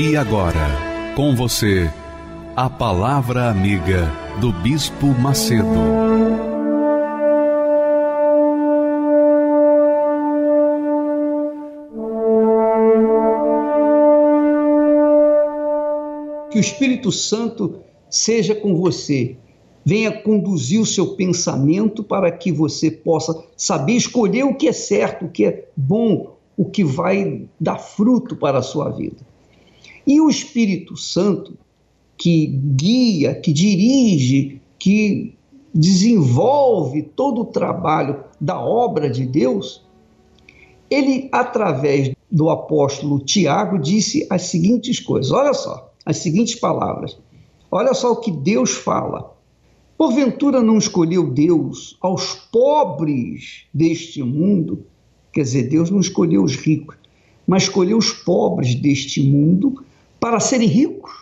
E agora, com você, a Palavra Amiga do Bispo Macedo. Que o Espírito Santo seja com você, venha conduzir o seu pensamento para que você possa saber escolher o que é certo, o que é bom, o que vai dar fruto para a sua vida. E o Espírito Santo, que guia, que dirige, que desenvolve todo o trabalho da obra de Deus, ele, através do apóstolo Tiago, disse as seguintes coisas: olha só, as seguintes palavras. Olha só o que Deus fala. Porventura não escolheu Deus aos pobres deste mundo? Quer dizer, Deus não escolheu os ricos, mas escolheu os pobres deste mundo para serem ricos.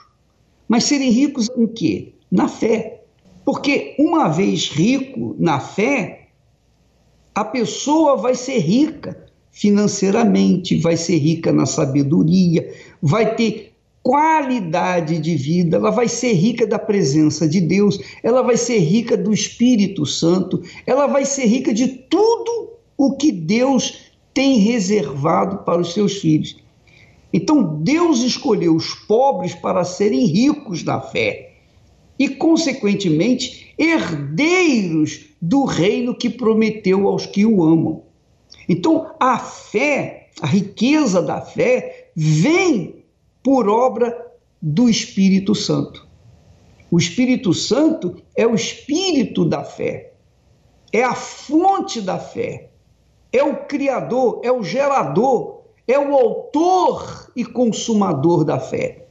Mas serem ricos em quê? Na fé. Porque uma vez rico na fé, a pessoa vai ser rica financeiramente, vai ser rica na sabedoria, vai ter qualidade de vida, ela vai ser rica da presença de Deus, ela vai ser rica do Espírito Santo, ela vai ser rica de tudo o que Deus tem reservado para os seus filhos. Então Deus escolheu os pobres para serem ricos na fé e, consequentemente, herdeiros do reino que prometeu aos que o amam. Então a fé, a riqueza da fé, vem por obra do Espírito Santo. O Espírito Santo é o espírito da fé, é a fonte da fé, é o criador, é o gerador é o autor e consumador da fé.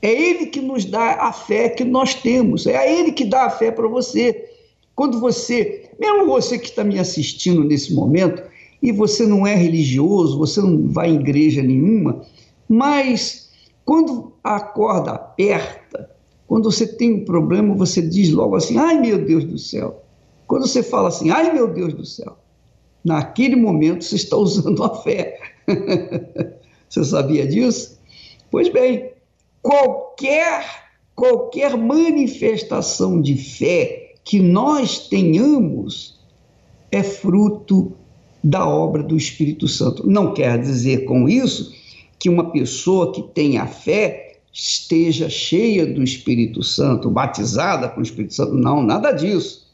É Ele que nos dá a fé que nós temos, é a Ele que dá a fé para você. Quando você, mesmo você que está me assistindo nesse momento, e você não é religioso, você não vai em igreja nenhuma, mas quando a corda aperta, quando você tem um problema, você diz logo assim: ai meu Deus do céu. Quando você fala assim, ai meu Deus do céu, naquele momento você está usando a fé. Você sabia disso? Pois bem, qualquer qualquer manifestação de fé que nós tenhamos é fruto da obra do Espírito Santo. Não quer dizer com isso que uma pessoa que tenha fé esteja cheia do Espírito Santo, batizada com o Espírito Santo. Não, nada disso.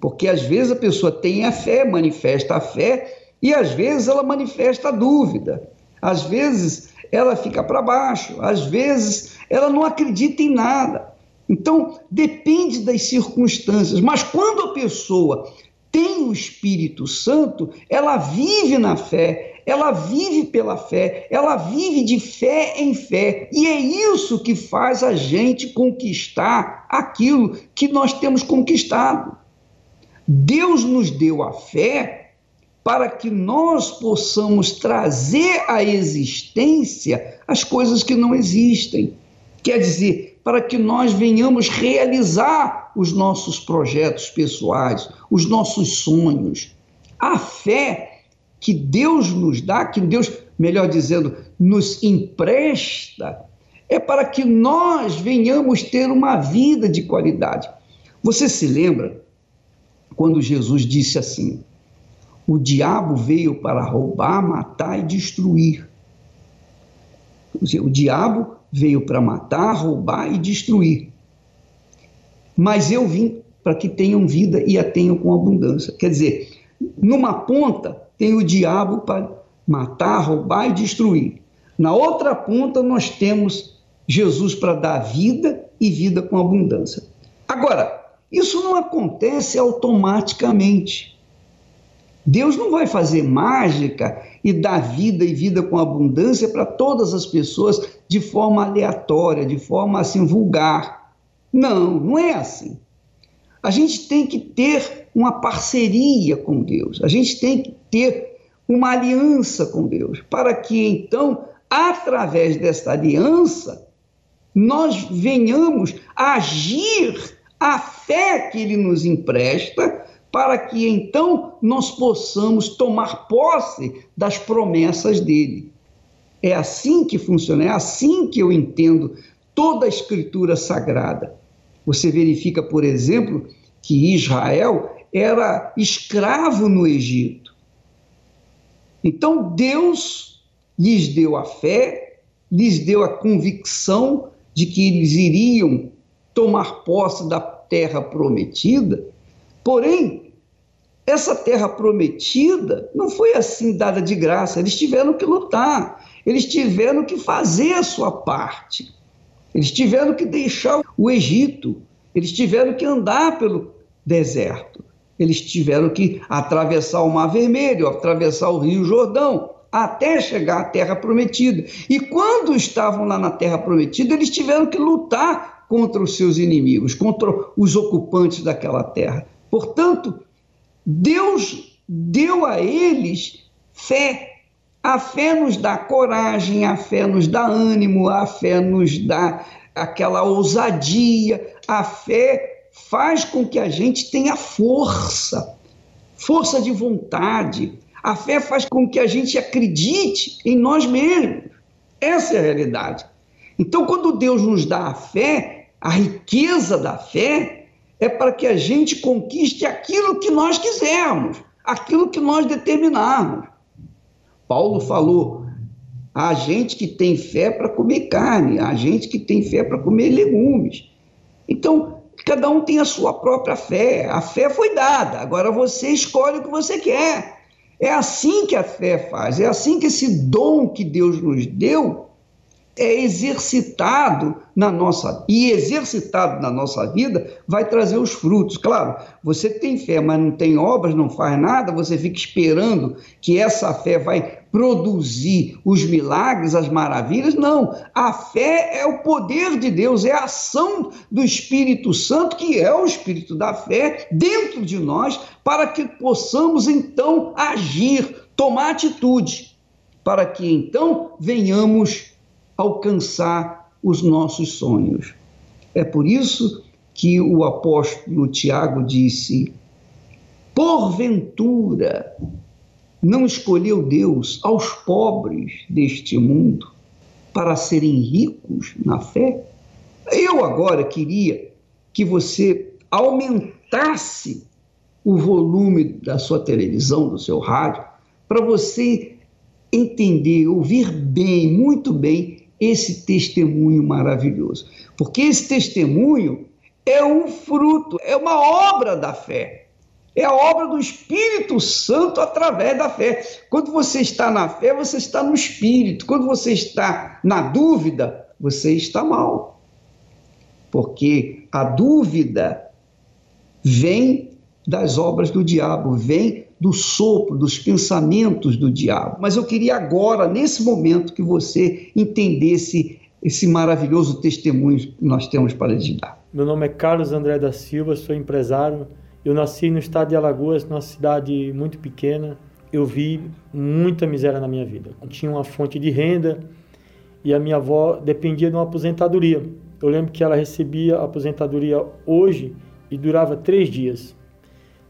Porque às vezes a pessoa tem a fé, manifesta a fé, e às vezes ela manifesta dúvida, às vezes ela fica para baixo, às vezes ela não acredita em nada. Então, depende das circunstâncias, mas quando a pessoa tem o Espírito Santo, ela vive na fé, ela vive pela fé, ela vive de fé em fé. E é isso que faz a gente conquistar aquilo que nós temos conquistado. Deus nos deu a fé para que nós possamos trazer à existência as coisas que não existem. Quer dizer, para que nós venhamos realizar os nossos projetos pessoais, os nossos sonhos. A fé que Deus nos dá, que Deus, melhor dizendo, nos empresta, é para que nós venhamos ter uma vida de qualidade. Você se lembra quando Jesus disse assim: o diabo veio para roubar, matar e destruir. O diabo veio para matar, roubar e destruir. Mas eu vim para que tenham vida e a tenham com abundância. Quer dizer, numa ponta tem o diabo para matar, roubar e destruir. Na outra ponta nós temos Jesus para dar vida e vida com abundância. Agora, isso não acontece automaticamente. Deus não vai fazer mágica e dar vida e vida com abundância para todas as pessoas de forma aleatória, de forma assim vulgar. Não, não é assim. A gente tem que ter uma parceria com Deus, a gente tem que ter uma aliança com Deus, para que então, através desta aliança, nós venhamos agir a fé que Ele nos empresta para que então nós possamos tomar posse das promessas dele. É assim que funciona, é assim que eu entendo toda a escritura sagrada. Você verifica, por exemplo, que Israel era escravo no Egito. Então Deus lhes deu a fé, lhes deu a convicção de que eles iriam tomar posse da terra prometida, porém essa terra prometida não foi assim dada de graça, eles tiveram que lutar, eles tiveram que fazer a sua parte, eles tiveram que deixar o Egito, eles tiveram que andar pelo deserto, eles tiveram que atravessar o Mar Vermelho, atravessar o Rio Jordão, até chegar à terra prometida. E quando estavam lá na terra prometida, eles tiveram que lutar contra os seus inimigos, contra os ocupantes daquela terra. Portanto, Deus deu a eles fé. A fé nos dá coragem, a fé nos dá ânimo, a fé nos dá aquela ousadia, a fé faz com que a gente tenha força, força de vontade. A fé faz com que a gente acredite em nós mesmos. Essa é a realidade. Então, quando Deus nos dá a fé, a riqueza da fé, é para que a gente conquiste aquilo que nós quisermos, aquilo que nós determinarmos. Paulo falou: há gente que tem fé para comer carne, há gente que tem fé para comer legumes. Então, cada um tem a sua própria fé. A fé foi dada, agora você escolhe o que você quer. É assim que a fé faz, é assim que esse dom que Deus nos deu é exercitado na nossa e exercitado na nossa vida vai trazer os frutos. Claro, você tem fé, mas não tem obras, não faz nada, você fica esperando que essa fé vai produzir os milagres, as maravilhas. Não, a fé é o poder de Deus, é a ação do Espírito Santo, que é o espírito da fé dentro de nós, para que possamos então agir, tomar atitude, para que então venhamos alcançar os nossos sonhos. É por isso que o apóstolo Tiago disse: Porventura, não escolheu Deus aos pobres deste mundo para serem ricos na fé? Eu agora queria que você aumentasse o volume da sua televisão, do seu rádio, para você entender, ouvir bem, muito bem, esse testemunho maravilhoso. Porque esse testemunho é um fruto, é uma obra da fé. É a obra do Espírito Santo através da fé. Quando você está na fé, você está no Espírito. Quando você está na dúvida, você está mal. Porque a dúvida vem das obras do diabo, vem do sopro, dos pensamentos do diabo. Mas eu queria agora, nesse momento, que você entendesse esse maravilhoso testemunho que nós temos para lhe dar. Meu nome é Carlos André da Silva, sou empresário. Eu nasci no estado de Alagoas, numa cidade muito pequena. Eu vi muita miséria na minha vida. Eu tinha uma fonte de renda e a minha avó dependia de uma aposentadoria. Eu lembro que ela recebia a aposentadoria hoje e durava três dias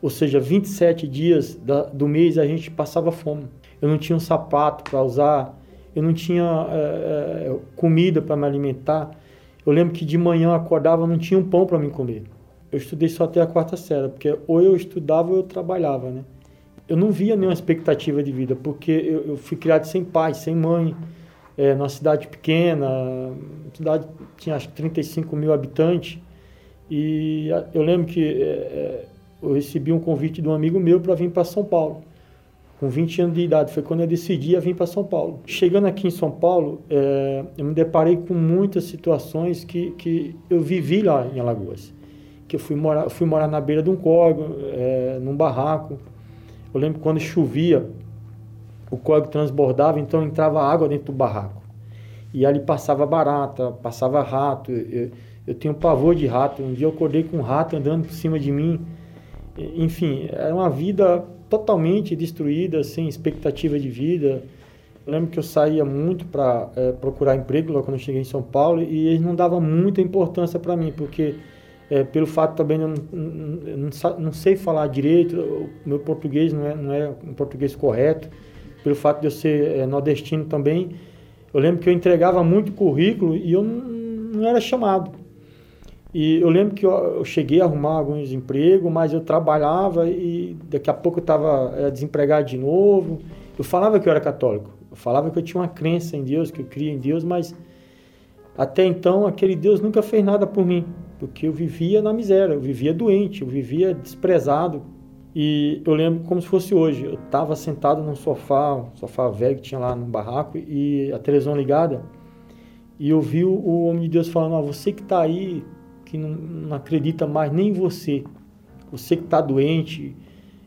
ou seja, 27 dias da, do mês a gente passava fome. Eu não tinha um sapato para usar, eu não tinha é, comida para me alimentar. Eu lembro que de manhã eu acordava não tinha um pão para me comer. Eu estudei só até a quarta série, porque ou eu estudava ou eu trabalhava, né? Eu não via nenhuma expectativa de vida, porque eu, eu fui criado sem pai, sem mãe, é, numa cidade pequena, cidade tinha acho que 35 mil habitantes, e eu lembro que eu recebi um convite de um amigo meu para vir para São Paulo. Com 20 anos de idade, foi quando eu decidi vir para São Paulo. Chegando aqui em São Paulo, é, eu me deparei com muitas situações que, que eu vivi lá em Alagoas. Que eu fui morar, fui morar na beira de um córrego, é, num barraco. Eu lembro quando chovia, o córrego transbordava, então entrava água dentro do barraco. E ali passava barata, passava rato. Eu, eu tenho pavor de rato. Um dia eu acordei com um rato andando por cima de mim. Enfim, era uma vida totalmente destruída, sem expectativa de vida. Eu lembro que eu saía muito para é, procurar emprego lá quando eu cheguei em São Paulo e eles não davam muita importância para mim, porque é, pelo fato também eu não, não, não, sei falar direito, o meu português não é, não é um português correto, pelo fato de eu ser é, nordestino também, eu lembro que eu entregava muito currículo e eu não, não era chamado. E eu lembro que eu, eu, cheguei a arrumar alguns empregos, mas eu trabalhava e daqui a pouco eu estava desempregado de novo. Eu falava que eu era católico, eu falava que eu tinha uma crença em Deus, que eu cria em Deus, mas até então aquele Deus nunca fez nada por mim porque eu vivia na miséria, eu vivia doente, eu vivia desprezado. E eu lembro como se fosse hoje, eu estava sentado num sofá, um sofá velho que tinha lá no barraco, e a televisão ligada, e eu vi o homem de Deus falando: ah, você que está aí, que não, não, acredita mais nem em você, você que está doente,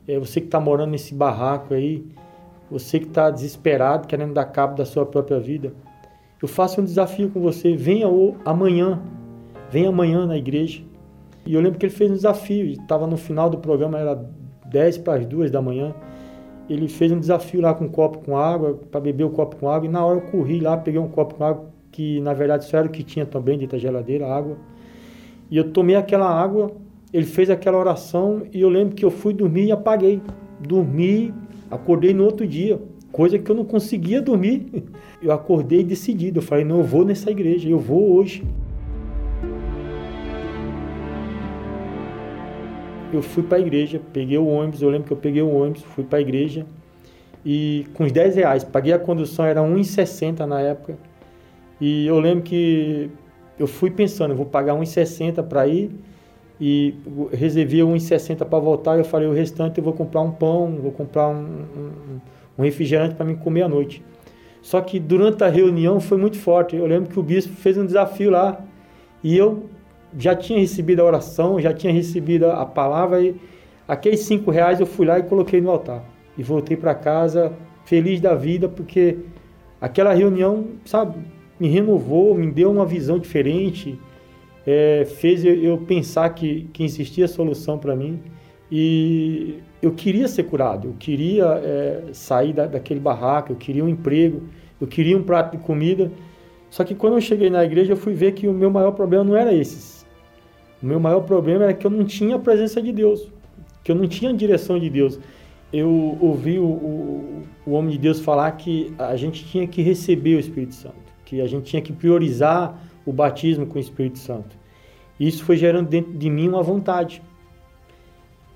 é, você que está morando nesse barraco aí, você que está desesperado, querendo dar cabo da sua própria vida, eu faço um desafio com você, venha amanhã vem amanhã na igreja. E eu lembro que ele fez um desafio, estava no final do programa, era 10 para as 2 da manhã. Ele fez um desafio lá com um copo com água, para beber o um copo com água, e na hora eu corri lá, peguei um copo com água, que na verdade só era o que tinha também dentro da geladeira, água. E eu tomei aquela água, ele fez aquela oração, e eu lembro que eu fui dormir e apaguei. Dormi, acordei no outro dia, coisa que eu não conseguia dormir. Eu acordei decidido, eu falei, não, eu vou nessa igreja, eu vou hoje. eu fui para a igreja, peguei o ônibus, eu lembro que eu peguei o ônibus, fui para a igreja e com os 10 reais, paguei a condução, era 1,60 na época. E eu lembro que eu fui pensando, eu vou pagar 1,60 para ir e reservei 1,60 para voltar. E eu falei, o restante eu vou comprar um pão, vou comprar um, um, um refrigerante para mim comer à noite. Só que durante a reunião foi muito forte. Eu lembro que o bispo fez um desafio lá e eu já tinha recebido a oração, já tinha recebido a palavra e aqueles cinco reais eu fui lá e coloquei no altar. E voltei para casa feliz da vida porque aquela reunião, sabe, me renovou, me deu uma visão diferente, é, fez eu, pensar que, que existia solução para mim e eu queria ser curado, eu queria é, sair da, daquele barraco, eu queria um emprego, eu queria um prato de comida. Só que quando eu cheguei na igreja, eu fui ver que o meu maior problema não era esses. O meu maior problema era que eu não tinha a presença de Deus, que eu não tinha a direção de Deus. Eu ouvi o, o, o homem de Deus falar que a gente tinha que receber o Espírito Santo, que a gente tinha que priorizar o batismo com o Espírito Santo. Isso foi gerando dentro de mim uma vontade.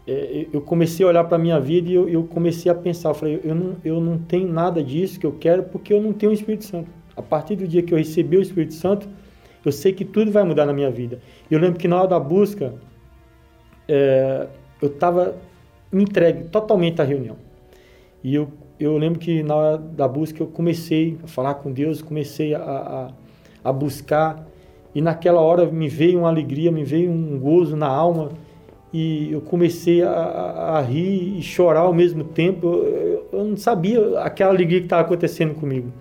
É, eu comecei a olhar para a minha vida e eu, eu, comecei a pensar, eu falei, eu não, eu não tenho nada disso que eu quero porque eu não tenho o Espírito Santo. A partir do dia que eu recebi o Espírito Santo, eu sei que tudo vai mudar na minha vida. Eu lembro que na hora da busca, é, eu estava entregue totalmente à reunião. E eu, eu lembro que na hora da busca eu comecei a falar com Deus, comecei a, a, a buscar. E naquela hora me veio uma alegria, me veio um gozo na alma. E eu comecei a, a, rir e chorar ao mesmo tempo. Eu, eu não sabia aquela alegria que estava acontecendo comigo.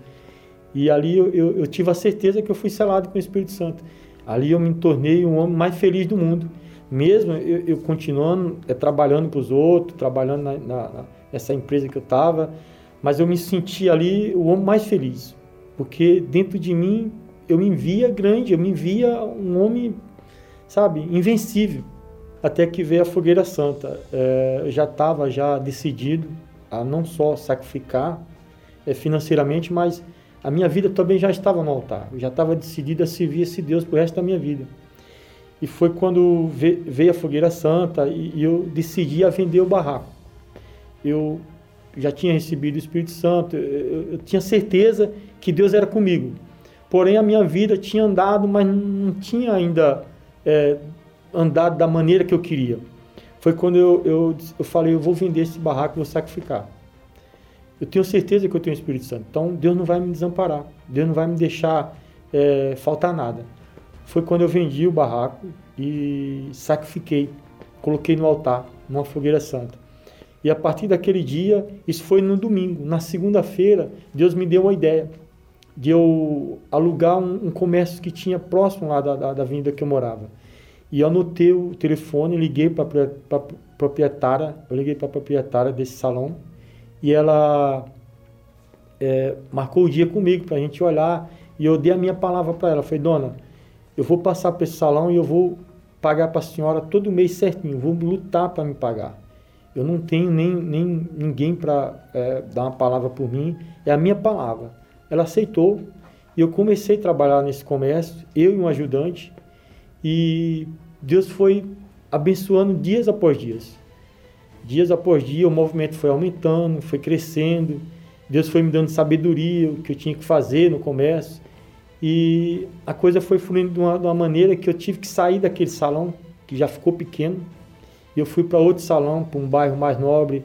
E ali eu, eu, eu, tive a certeza que eu fui selado com o Espírito Santo. Ali eu me tornei o homem mais feliz do mundo. Mesmo eu, eu continuando é, trabalhando para os outros, trabalhando na, na, nessa empresa que eu estava, mas eu me senti ali o homem mais feliz. Porque dentro de mim eu me via grande, eu me via um homem, sabe, invencível. Até que veio a fogueira santa. É, eu já estava já decidido a não só sacrificar é, financeiramente, mas a minha vida também já estava no altar. Eu já estava decidido a servir esse Deus o resto da minha vida. E foi quando veio a fogueira santa e eu decidi a vender o barraco. Eu já tinha recebido o Espírito Santo, eu, tinha certeza que Deus era comigo. Porém, a minha vida tinha andado, mas não tinha ainda é, andado da maneira que eu queria. Foi quando eu, eu, eu falei: eu vou vender esse barraco, vou sacrificar. Eu tenho certeza que eu tenho o Espírito Santo. Então Deus não vai me desamparar. Deus não vai me deixar é, faltar nada. Foi quando eu vendi o barraco e sacrifiquei, coloquei no altar, numa fogueira santa. E a partir daquele dia, isso foi no domingo. Na segunda-feira, Deus me deu uma ideia de eu alugar um, um comércio que tinha próximo lá da, da, da vinda que eu morava. E eu anotei o telefone, liguei para a proprietária, eu liguei para a proprietária desse salão e ela é, marcou o dia comigo para a gente olhar e eu dei a minha palavra para ela. Falei, dona, eu vou passar para esse salão e eu vou pagar para a senhora todo mês certinho, vou lutar para me pagar. Eu não tenho nem, nem ninguém para é, dar uma palavra por mim, é a minha palavra. Ela aceitou e eu comecei a trabalhar nesse comércio, eu e um ajudante, e Deus foi abençoando dias após dias. Dias após dia, o movimento foi aumentando, foi crescendo. Deus foi me dando sabedoria, o que eu tinha que fazer no comércio. E a coisa foi fluindo de uma, de uma maneira que eu tive que sair daquele salão, que já ficou pequeno. E eu fui para outro salão, para um bairro mais nobre.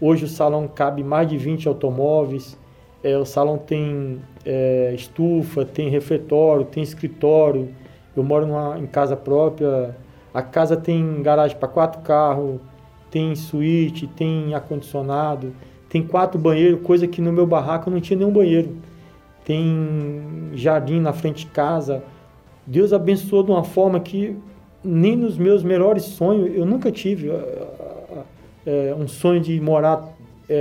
Hoje o salão cabe mais de 20 automóveis. É, o salão tem é, estufa, tem refeitório, tem escritório. Eu moro numa, em casa própria. A casa tem garagem para quatro carros, tem suíte, tem ar-condicionado, tem quatro banheiros, coisa que no meu barraco não tinha nenhum banheiro tem jardim na frente de casa. Deus abençoou de uma forma que nem nos meus melhores sonhos eu nunca tive é, um sonho de morar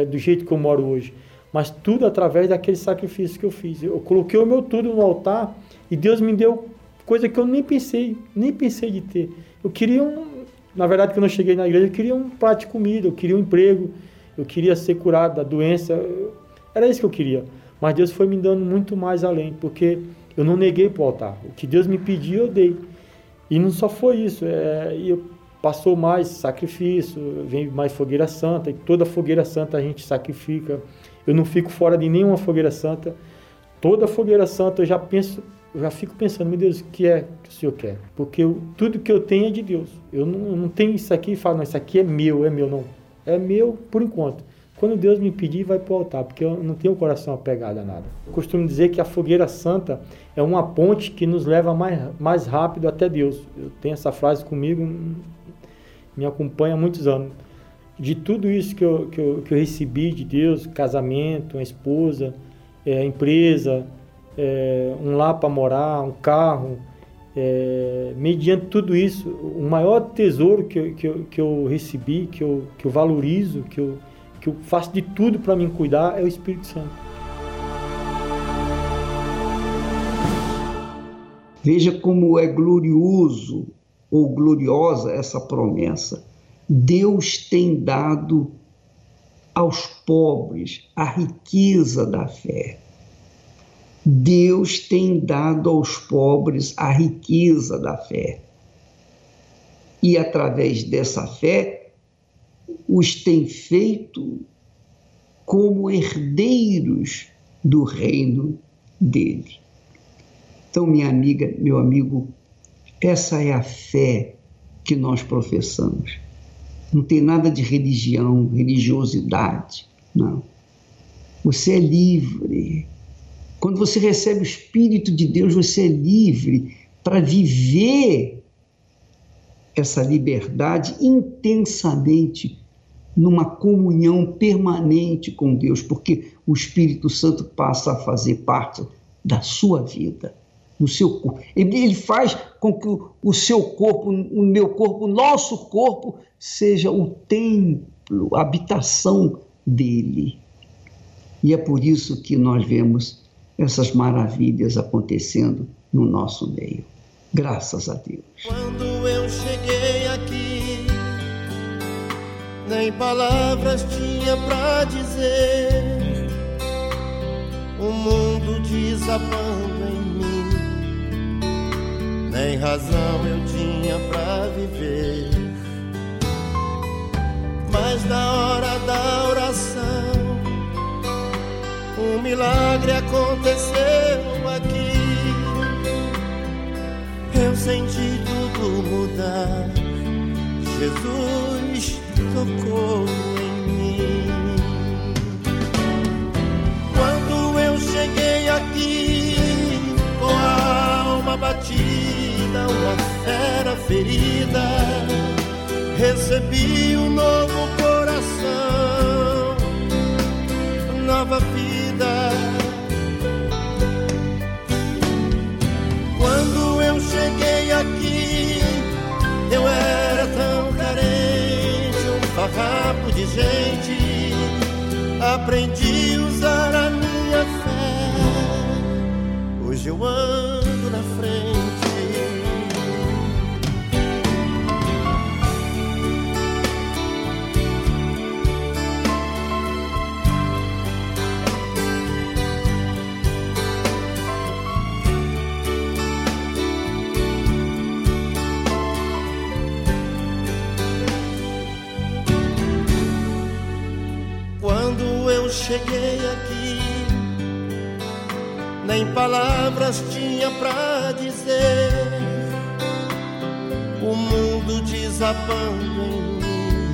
do jeito que eu moro hoje. Mas tudo através daquele sacrifício que eu fiz. Eu coloquei o meu tudo no altar e Deus me deu coisa que eu nem pensei, nem pensei de ter. Eu queria um, na verdade, quando eu cheguei na igreja, eu queria um prato de comida, eu queria um emprego, eu queria ser curado da doença. Era isso que eu queria. Mas Deus foi me dando muito mais além, porque eu não neguei para o altar. O que Deus me pediu, eu dei. E não só foi isso, é, eu, passou mais sacrifício, vem mais fogueira santa, e toda fogueira santa a gente sacrifica. Eu não fico fora de nenhuma fogueira santa. Toda fogueira santa eu já penso, eu já fico pensando, meu Deus, o que é que o Senhor quer? Porque eu, tudo que eu tenho é de Deus. Eu não, eu não tenho isso aqui e falo, não, isso aqui é meu, é meu, não. É meu por enquanto. Quando Deus me pedir, vai para o altar, porque eu não tenho o coração apegado a nada. Eu costumo dizer que a fogueira santa é uma ponte que nos leva mais, mais rápido até Deus. Eu tenho essa frase comigo, me acompanha há muitos anos. De tudo isso que eu, que eu, que eu recebi de Deus, casamento, uma esposa, é, empresa, é, um lar para morar, um carro, é, mediante tudo isso, o maior tesouro que eu, que eu, que eu recebi, que eu, que eu valorizo, que eu, que eu faço de tudo para me cuidar, é o Espírito Santo. Veja como é glorioso ou gloriosa essa promessa. Deus tem dado aos pobres a riqueza da fé. Deus tem dado aos pobres a riqueza da fé. E através dessa fé, os tem feito como herdeiros do reino dele. Então, minha amiga, meu amigo, essa é a fé que nós professamos. Não tem nada de religião, religiosidade, não. Você é livre. Quando você recebe o Espírito de Deus, você é livre para viver essa liberdade intensamente numa comunhão permanente com Deus, porque o Espírito Santo passa a fazer parte da sua vida, do seu corpo. Ele faz com que o seu corpo, o meu corpo, o nosso corpo seja o templo, a habitação dele. E é por isso que nós vemos essas maravilhas acontecendo no nosso meio. Graças a Deus. Quando eu cheguei nem palavras tinha para dizer. O mundo desabando em mim, nem razão eu tinha para viver. Mas na hora da oração, um milagre aconteceu aqui eu senti tudo mudar. Jesus tocou em mim. Quando eu cheguei aqui, com a alma batida, uma fera ferida, recebi um novo coração, nova vida. Gente, aprendi a usar a minha fé. Hoje eu ando cheguei aqui, nem palavras tinha pra dizer. O mundo desabando em mim,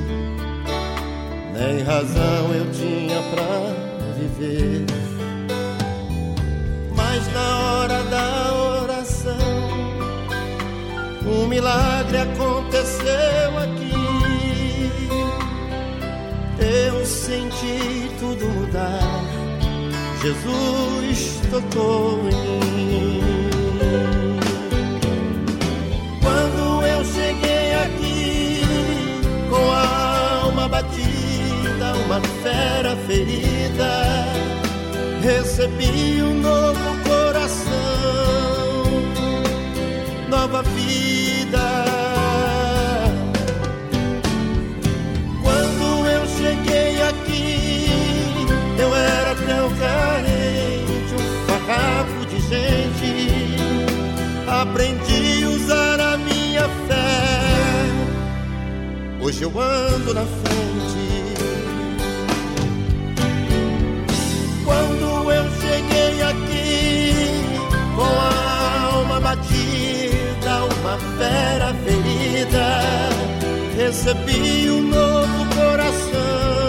nem razão eu tinha pra viver. Mas na hora da oração, um milagre aconteceu aqui. Senti tudo mudar. Jesus tocou em mim. Quando eu cheguei aqui com a alma batida, uma fera ferida, recebi um novo coração, nova vida Hoje eu ando na frente. Quando eu cheguei aqui com a alma batida, uma fera ferida, recebi um novo coração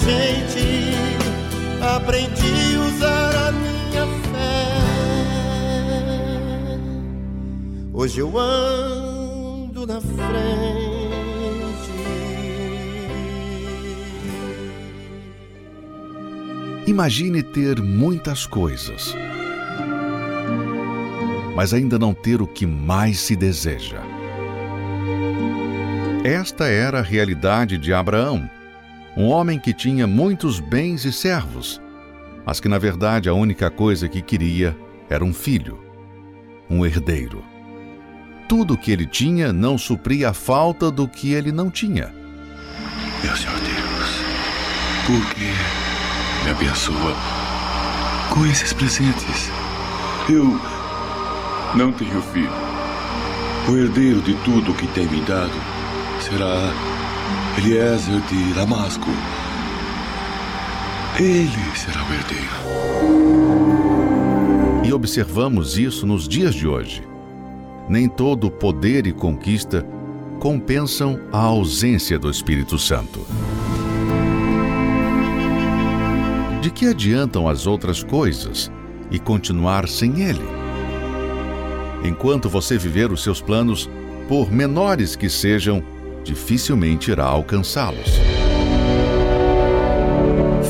farrapo de gente. Aprendi a usar a minha fé. Hoje eu ando na frente. Imagine ter muitas coisas, mas ainda não ter o que mais se deseja. Esta era a realidade de Abraão, um homem que tinha muitos bens e servos, mas que na verdade a única coisa que queria era um filho, um herdeiro. Tudo o que ele tinha não supria a falta do que ele não tinha. Meu Senhor Deus, por que me abençoa com esses presentes. Eu não tenho filho. O herdeiro de tudo que tem me dado será Eliezer de Damasco. Ele será o herdeiro. E observamos isso nos dias de hoje. Nem todo poder e conquista compensam a ausência do Espírito Santo. De que adiantam as outras coisas e continuar sem Ele? Enquanto você viver os seus planos, por menores que sejam, dificilmente irá alcançá-los.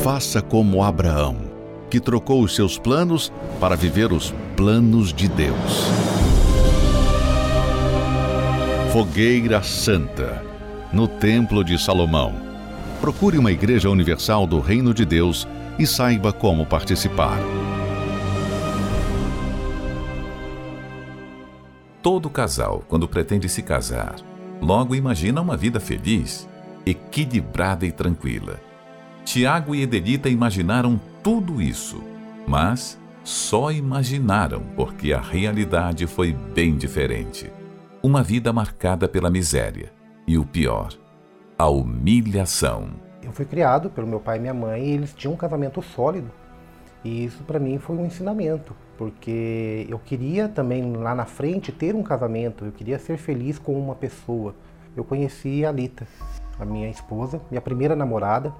Faça como Abraão, que trocou os seus planos para viver os planos de Deus. Fogueira Santa, no Templo de Salomão. Procure uma igreja universal do Reino de Deus e saiba como participar. Todo casal, quando pretende se casar, logo imagina uma vida feliz, equilibrada e tranquila. Tiago e Edelita imaginaram tudo isso, mas só imaginaram porque a realidade foi bem diferente. Uma vida marcada pela miséria e o pior, a humilhação. Eu fui criado pelo meu pai e minha mãe e eles tinham um casamento sólido. E isso para mim foi um ensinamento, porque eu queria também lá na frente ter um casamento, eu queria ser feliz com uma pessoa. Eu conheci a Lita, a minha esposa, minha primeira namorada.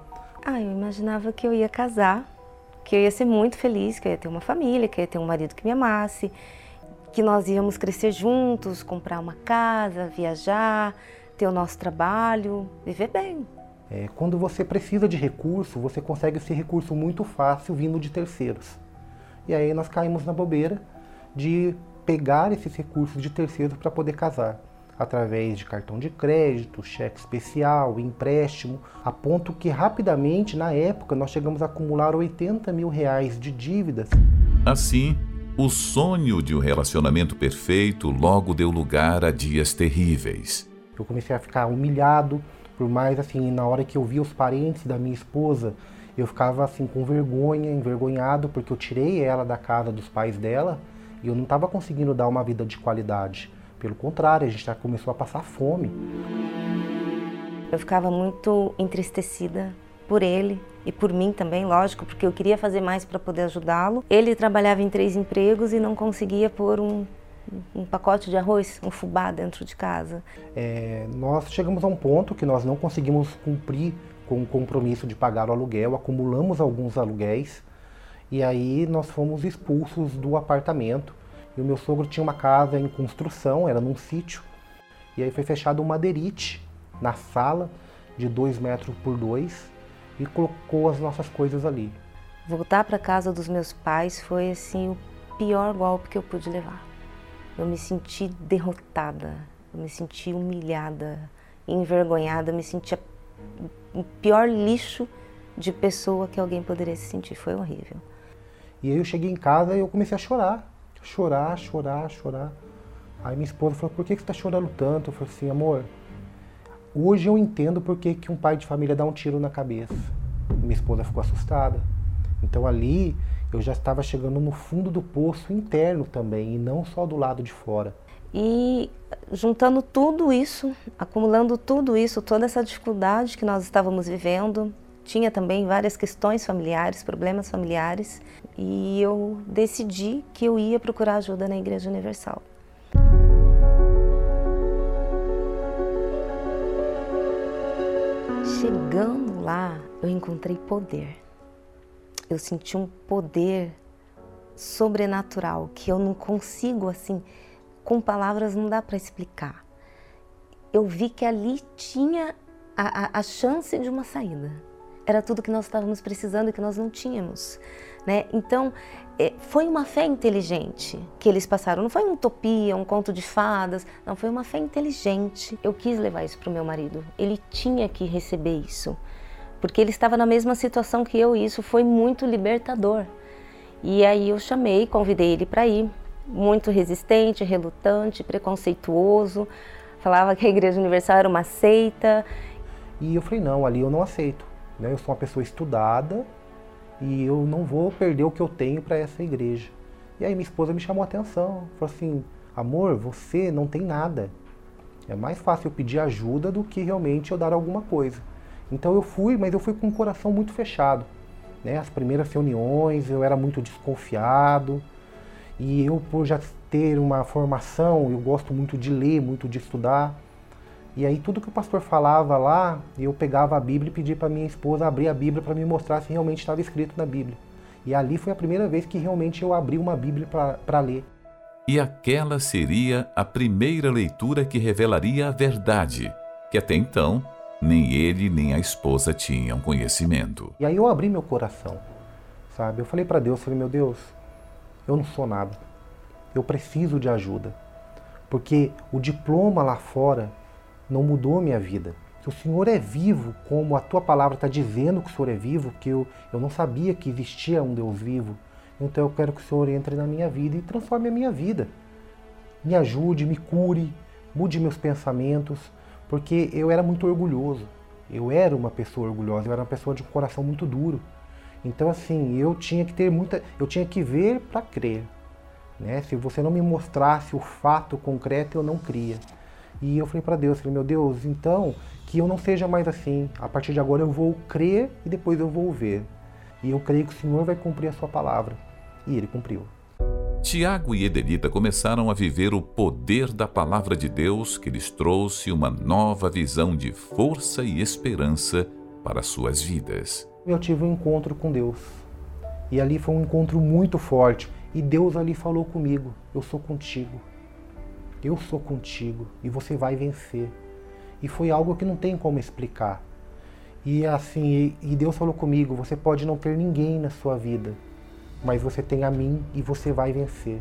Ah, eu imaginava que eu ia casar, que eu ia ser muito feliz, que eu ia ter uma família, que eu ia ter um marido que me amasse, que nós íamos crescer juntos, comprar uma casa, viajar, ter o nosso trabalho, viver bem. É, quando você precisa de recurso, você consegue esse recurso muito fácil vindo de terceiros. E aí nós caímos na bobeira de pegar esses recursos de terceiros para poder casar, através de cartão de crédito, cheque especial, empréstimo, a ponto que rapidamente, na época, nós chegamos a acumular 80 mil reais de dívidas. Assim, o sonho de um relacionamento perfeito logo deu lugar a dias terríveis. Eu comecei a ficar humilhado, por mais assim, na hora que eu via os parentes da minha esposa, eu ficava assim com vergonha, envergonhado, porque eu tirei ela da casa dos pais dela e eu não estava conseguindo dar uma vida de qualidade. Pelo contrário, a gente já começou a passar fome. Eu ficava muito entristecida por ele e por mim também, lógico, porque eu queria fazer mais para poder ajudá-lo. Ele trabalhava em três empregos e não conseguia pôr um, um pacote de arroz, um fubá dentro de casa. É, nós chegamos a um ponto que nós não conseguimos cumprir com o compromisso de pagar o aluguel, acumulamos alguns aluguéis e aí nós fomos expulsos do apartamento. E o meu sogro tinha uma casa em construção, era num sítio, e aí foi fechado um madeirite na sala de dois metros por dois e colocou as nossas coisas ali. Voltar para casa dos meus pais foi assim o pior golpe que eu pude levar. Eu me senti derrotada, eu me senti humilhada, envergonhada, eu me sentia pior lixo de pessoa que alguém poderia se sentir. Foi horrível. E aí eu cheguei em casa e eu comecei a chorar, chorar, chorar, chorar. Aí minha esposa falou: "Por que você está chorando tanto?" Eu falei assim: "Amor, Hoje eu entendo por que, que um pai de família dá um tiro na cabeça. Minha esposa ficou assustada. Então ali eu já estava chegando no fundo do poço interno também, e não só do lado de fora. E juntando tudo isso, acumulando tudo isso, toda essa dificuldade que nós estávamos vivendo, tinha também várias questões familiares, problemas familiares, e eu decidi que eu ia procurar ajuda na Igreja Universal. Chegando lá, eu encontrei poder. Eu senti um poder sobrenatural que eu não consigo assim, com palavras não dá para explicar. Eu vi que ali tinha a, a, a chance de uma saída. Era tudo que nós estávamos precisando e que nós não tínhamos. Né? Então, é, foi uma fé inteligente que eles passaram. Não foi uma utopia, um conto de fadas. Não, foi uma fé inteligente. Eu quis levar isso para o meu marido. Ele tinha que receber isso. Porque ele estava na mesma situação que eu e isso foi muito libertador. E aí eu chamei, convidei ele para ir. Muito resistente, relutante, preconceituoso. Falava que a Igreja Universal era uma seita. E eu falei: não, ali eu não aceito. Né? Eu sou uma pessoa estudada, e eu não vou perder o que eu tenho para essa igreja. E aí minha esposa me chamou a atenção, falou assim: amor, você não tem nada. É mais fácil eu pedir ajuda do que realmente eu dar alguma coisa. Então eu fui, mas eu fui com o coração muito fechado. Né? As primeiras reuniões eu era muito desconfiado. E eu, por já ter uma formação, eu gosto muito de ler, muito de estudar. E aí tudo que o pastor falava lá, eu pegava a Bíblia e pedia para minha esposa abrir a Bíblia para me mostrar se realmente estava escrito na Bíblia. E ali foi a primeira vez que realmente eu abri uma Bíblia para ler. E aquela seria a primeira leitura que revelaria a verdade, que até então nem ele nem a esposa tinham conhecimento. E aí eu abri meu coração, sabe? Eu falei para Deus, falei, meu Deus, eu não sou nada. Eu preciso de ajuda. Porque o diploma lá fora não mudou minha vida. Se o Senhor é vivo, como a tua palavra está dizendo que o Senhor é vivo, que eu, eu não sabia que existia um Deus vivo, então eu quero que o Senhor entre na minha vida e transforme a minha vida. Me ajude, me cure, mude meus pensamentos, porque eu era muito orgulhoso. Eu era uma pessoa orgulhosa, eu era uma pessoa de um coração muito duro. Então assim, eu tinha que ter muita, eu tinha que ver para crer. Né? Se você não me mostrasse o fato concreto, eu não cria. E eu falei para Deus, falei, meu Deus, então que eu não seja mais assim. A partir de agora eu vou crer e depois eu vou ver. E eu creio que o Senhor vai cumprir a sua palavra. E ele cumpriu. Tiago e Edelita começaram a viver o poder da palavra de Deus que lhes trouxe uma nova visão de força e esperança para suas vidas. Eu tive um encontro com Deus. E ali foi um encontro muito forte. E Deus ali falou comigo: Eu sou contigo. Eu sou contigo e você vai vencer. E foi algo que não tem como explicar. E assim, e Deus falou comigo: você pode não ter ninguém na sua vida, mas você tem a mim e você vai vencer.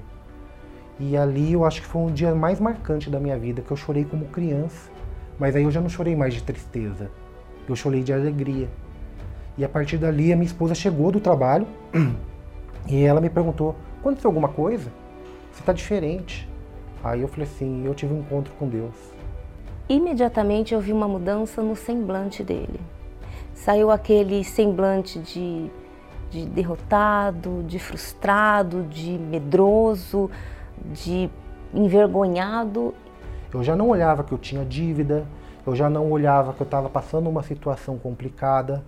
E ali eu acho que foi um dia mais marcante da minha vida, que eu chorei como criança, mas aí eu já não chorei mais de tristeza, eu chorei de alegria. E a partir dali a minha esposa chegou do trabalho e ela me perguntou: aconteceu alguma coisa? Você está diferente. Aí eu falei assim: eu tive um encontro com Deus. Imediatamente eu vi uma mudança no semblante dele. Saiu aquele semblante de, de derrotado, de frustrado, de medroso, de envergonhado. Eu já não olhava que eu tinha dívida, eu já não olhava que eu estava passando uma situação complicada,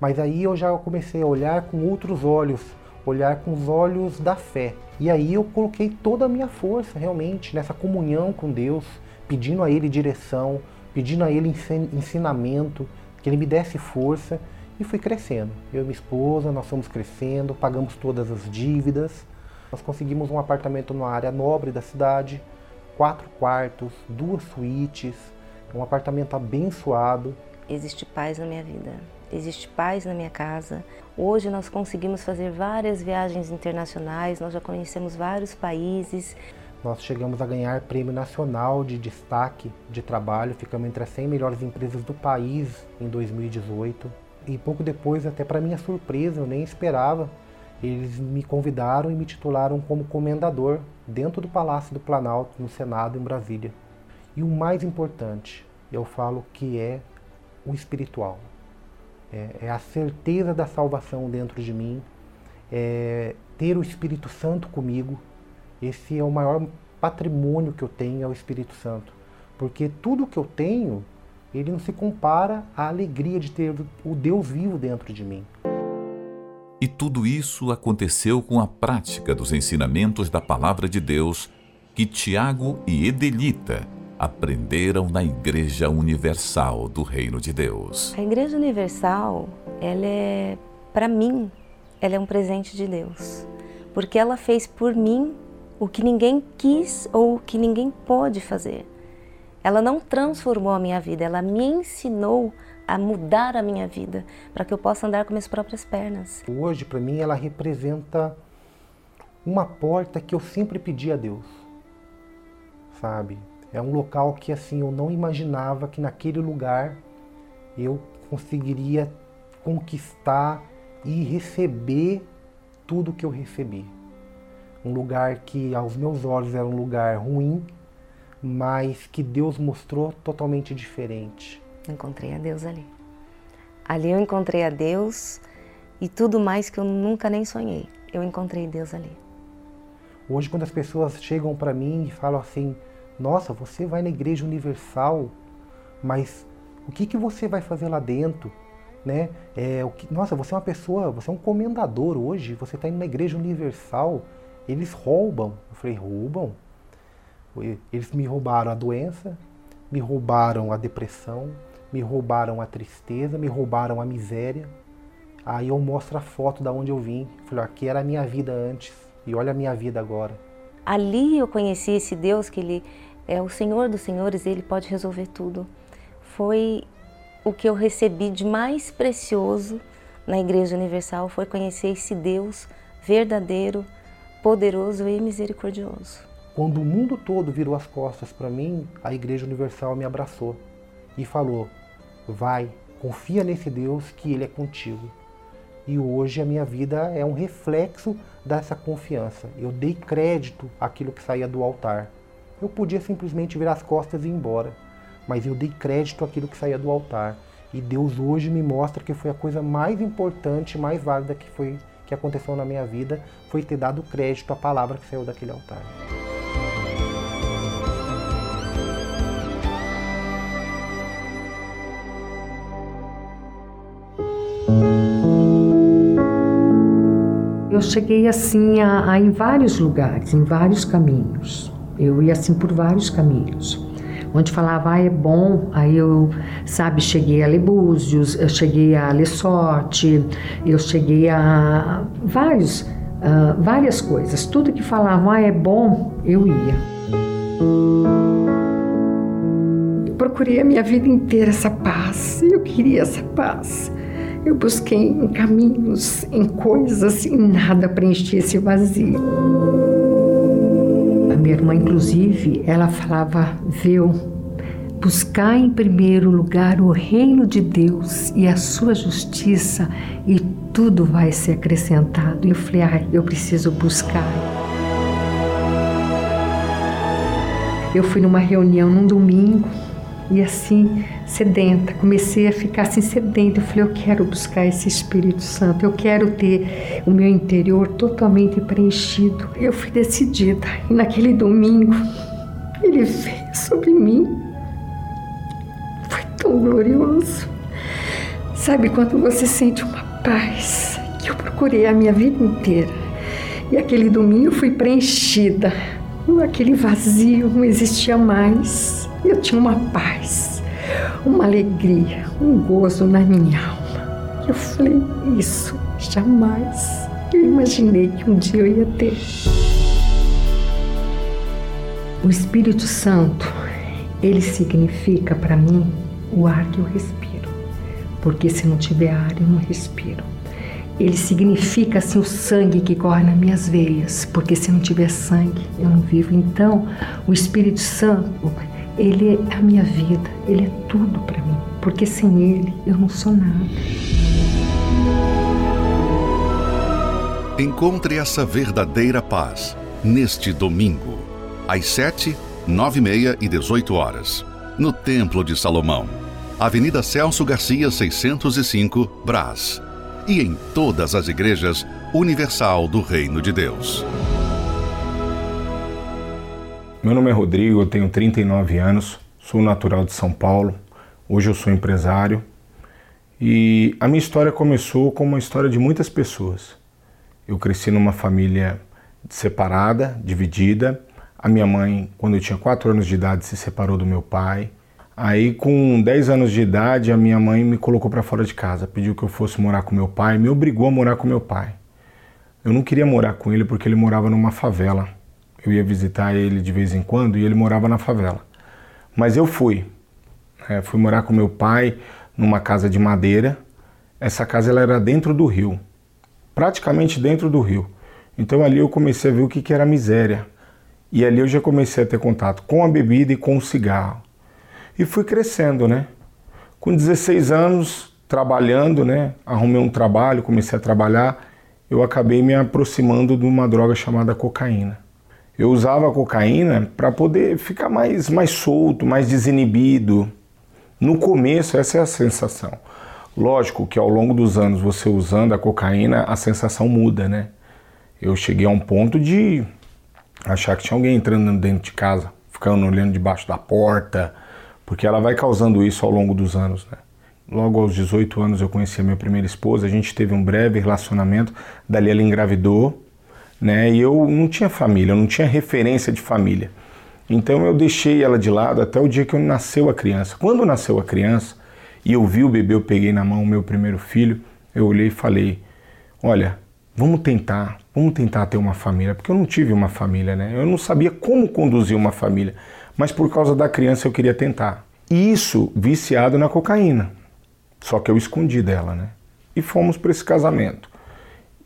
mas aí eu já comecei a olhar com outros olhos, olhar com os olhos da fé. E aí eu coloquei toda a minha força realmente nessa comunhão com Deus, pedindo a Ele direção, pedindo a Ele ensinamento, que Ele me desse força e fui crescendo. Eu e minha esposa, nós fomos crescendo, pagamos todas as dívidas. Nós conseguimos um apartamento numa área nobre da cidade, quatro quartos, duas suítes, um apartamento abençoado. Existe paz na minha vida, existe paz na minha casa. Hoje nós conseguimos fazer várias viagens internacionais, nós já conhecemos vários países. Nós chegamos a ganhar prêmio nacional de destaque de trabalho, ficamos entre as 100 melhores empresas do país em 2018. E pouco depois, até para minha surpresa, eu nem esperava, eles me convidaram e me titularam como comendador dentro do Palácio do Planalto, no Senado, em Brasília. E o mais importante, eu falo que é o espiritual. É, é a certeza da salvação dentro de mim, é ter o Espírito Santo comigo, esse é o maior patrimônio que eu tenho, é o Espírito Santo. Porque tudo que eu tenho, ele não se compara à alegria de ter o Deus vivo dentro de mim. E tudo isso aconteceu com a prática dos ensinamentos da Palavra de Deus que Tiago e Edelita aprenderam na Igreja Universal do Reino de Deus. A Igreja Universal, ela é, para mim, ela é um presente de Deus, porque ela fez por mim o que ninguém quis ou o que ninguém pôde fazer. Ela não transformou a minha vida, ela me ensinou a mudar a minha vida para que eu possa andar com minhas próprias pernas. Hoje, para mim, ela representa uma porta que eu sempre pedi a Deus, sabe? É um local que assim eu não imaginava que naquele lugar eu conseguiria conquistar e receber tudo que eu recebi um lugar que aos meus olhos era um lugar ruim, mas que Deus mostrou totalmente diferente. Encontrei a Deus ali. Ali eu encontrei a Deus e tudo mais que eu nunca nem sonhei. Eu encontrei Deus ali. Hoje, quando as pessoas chegam para mim e falam assim: Nossa, você vai na Igreja Universal, mas o que, que você vai fazer lá dentro? Né? É, o que, nossa, você é uma pessoa, você é um comendador hoje, você está indo na Igreja Universal eles roubam. Eu falei, roubam? Eles me roubaram a doença, me roubaram a depressão, me roubaram a tristeza, me roubaram a miséria. Aí eu mostro a foto da onde eu vim. Eu falei, aqui era a minha vida antes e olha a minha vida agora. Ali eu conheci esse Deus que ele é o Senhor dos Senhores, ele pode resolver tudo. Foi o que eu recebi de mais precioso na Igreja Universal, foi conhecer esse Deus verdadeiro, poderoso e misericordioso. Quando o mundo todo virou as costas para mim, a Igreja Universal me abraçou e falou: vai, confia nesse Deus que Ele é contigo. E hoje a minha vida é um reflexo dessa confiança. Eu dei crédito àquilo que saía do altar. Eu podia simplesmente virar as costas e ir embora, mas eu dei crédito àquilo que saía do altar. E Deus hoje me mostra que foi a coisa mais importante, mais válida que foi que aconteceu na minha vida foi ter dado crédito à palavra que saiu daquele altar. Eu cheguei assim a, a, em vários lugares, em vários caminhos. Eu ia assim por vários caminhos onde falava, ah, é bom, aí eu, sabe, cheguei a Lebúzios, eu cheguei a Lessorte, eu cheguei a vários, uh, várias coisas. Tudo que falavam, ah, é bom, eu ia. procurei a minha vida inteira essa paz. Eu queria essa paz. Eu busquei em caminhos, em coisas e nada preenchia esse vazio. Minha irmã, inclusive, ela falava, viu, buscar em primeiro lugar o reino de Deus e a sua justiça e tudo vai ser acrescentado. E eu falei, ah, eu preciso buscar. Eu fui numa reunião num domingo e assim, sedenta, comecei a ficar assim sedenta. Eu falei, eu quero buscar esse Espírito Santo, eu quero ter o meu interior totalmente preenchido. Eu fui decidida e naquele domingo ele veio sobre mim. Foi tão glorioso. Sabe quando você sente uma paz que eu procurei a minha vida inteira? E aquele domingo eu fui preenchida aquele vazio não existia mais. Eu tinha uma paz, uma alegria, um gozo na minha alma. Eu falei, isso jamais eu imaginei que um dia eu ia ter. O Espírito Santo, ele significa para mim o ar que eu respiro. Porque se não tiver ar, eu não respiro ele significa assim o sangue que corre nas minhas veias, porque se não tiver sangue, eu não vivo. Então, o Espírito Santo, ele é a minha vida, ele é tudo para mim, porque sem ele eu não sou nada. Encontre essa verdadeira paz neste domingo, às 7, 9 e meia e 18 horas, no Templo de Salomão, Avenida Celso Garcia, 605, Brás e em todas as igrejas universal do Reino de Deus. Meu nome é Rodrigo, eu tenho 39 anos, sou natural de São Paulo. Hoje eu sou empresário e a minha história começou como uma história de muitas pessoas. Eu cresci numa família separada, dividida. A minha mãe, quando eu tinha 4 anos de idade, se separou do meu pai. Aí, com 10 anos de idade, a minha mãe me colocou para fora de casa, pediu que eu fosse morar com meu pai, me obrigou a morar com meu pai. Eu não queria morar com ele porque ele morava numa favela. Eu ia visitar ele de vez em quando e ele morava na favela. Mas eu fui. É, fui morar com meu pai numa casa de madeira. Essa casa ela era dentro do rio, praticamente dentro do rio. Então ali eu comecei a ver o que, que era miséria. E ali eu já comecei a ter contato com a bebida e com o cigarro. E fui crescendo, né? Com 16 anos, trabalhando, né? Arrumei um trabalho, comecei a trabalhar, eu acabei me aproximando de uma droga chamada cocaína. Eu usava cocaína para poder ficar mais, mais solto, mais desinibido. No começo, essa é a sensação. Lógico que ao longo dos anos, você usando a cocaína, a sensação muda, né? Eu cheguei a um ponto de achar que tinha alguém entrando dentro de casa, ficando olhando debaixo da porta, porque ela vai causando isso ao longo dos anos. Né? Logo aos 18 anos eu conheci a minha primeira esposa, a gente teve um breve relacionamento, dali ela engravidou, né? E eu não tinha família, eu não tinha referência de família. Então eu deixei ela de lado até o dia que nasceu a criança. Quando nasceu a criança e eu vi o bebê, eu peguei na mão o meu primeiro filho, eu olhei e falei: "Olha, vamos tentar, vamos tentar ter uma família, porque eu não tive uma família, né? Eu não sabia como conduzir uma família mas por causa da criança eu queria tentar. Isso viciado na cocaína. Só que eu escondi dela, né? E fomos para esse casamento.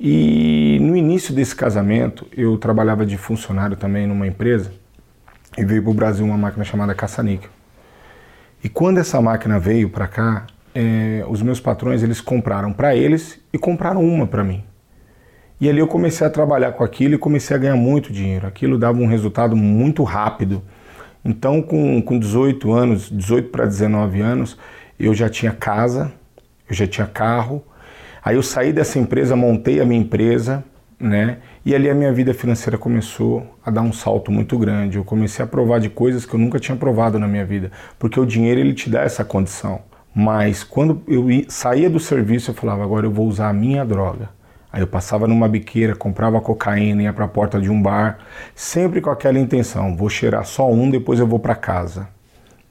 E no início desse casamento, eu trabalhava de funcionário também numa empresa e veio para o Brasil uma máquina chamada caça-níquel. E quando essa máquina veio para cá, é, os meus patrões eles compraram para eles e compraram uma para mim. E ali eu comecei a trabalhar com aquilo e comecei a ganhar muito dinheiro. Aquilo dava um resultado muito rápido. Então, com, com 18 anos, 18 para 19 anos, eu já tinha casa, eu já tinha carro. Aí eu saí dessa empresa, montei a minha empresa, né? E ali a minha vida financeira começou a dar um salto muito grande. Eu comecei a provar de coisas que eu nunca tinha provado na minha vida, porque o dinheiro ele te dá essa condição. Mas quando eu saía do serviço, eu falava, agora eu vou usar a minha droga. Aí eu passava numa biqueira, comprava cocaína, ia para a porta de um bar, sempre com aquela intenção: vou cheirar só um, depois eu vou para casa.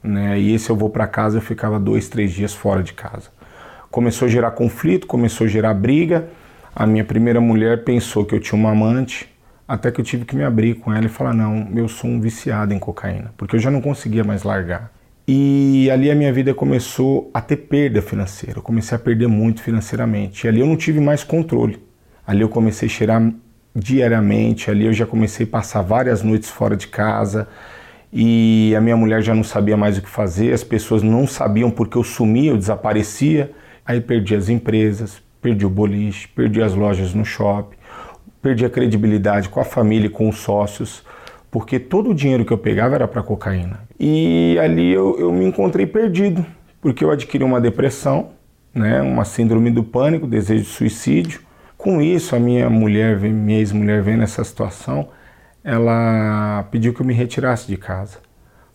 Né? E esse eu vou para casa, eu ficava dois, três dias fora de casa. Começou a gerar conflito, começou a gerar briga. A minha primeira mulher pensou que eu tinha uma amante, até que eu tive que me abrir com ela e falar: não, eu sou um viciado em cocaína, porque eu já não conseguia mais largar. E ali a minha vida começou a ter perda financeira. Eu comecei a perder muito financeiramente. E ali eu não tive mais controle. Ali eu comecei a cheirar diariamente. Ali eu já comecei a passar várias noites fora de casa. E a minha mulher já não sabia mais o que fazer. As pessoas não sabiam porque eu sumia, eu desaparecia. Aí perdi as empresas, perdi o boliche, perdi as lojas no shopping, perdi a credibilidade com a família e com os sócios porque todo o dinheiro que eu pegava era para cocaína. E ali eu, eu, me encontrei perdido, porque eu adquiri uma depressão, né, uma síndrome do pânico, desejo de suicídio. Com isso, a minha mulher, minha ex-mulher vendo essa situação, ela pediu que eu me retirasse de casa,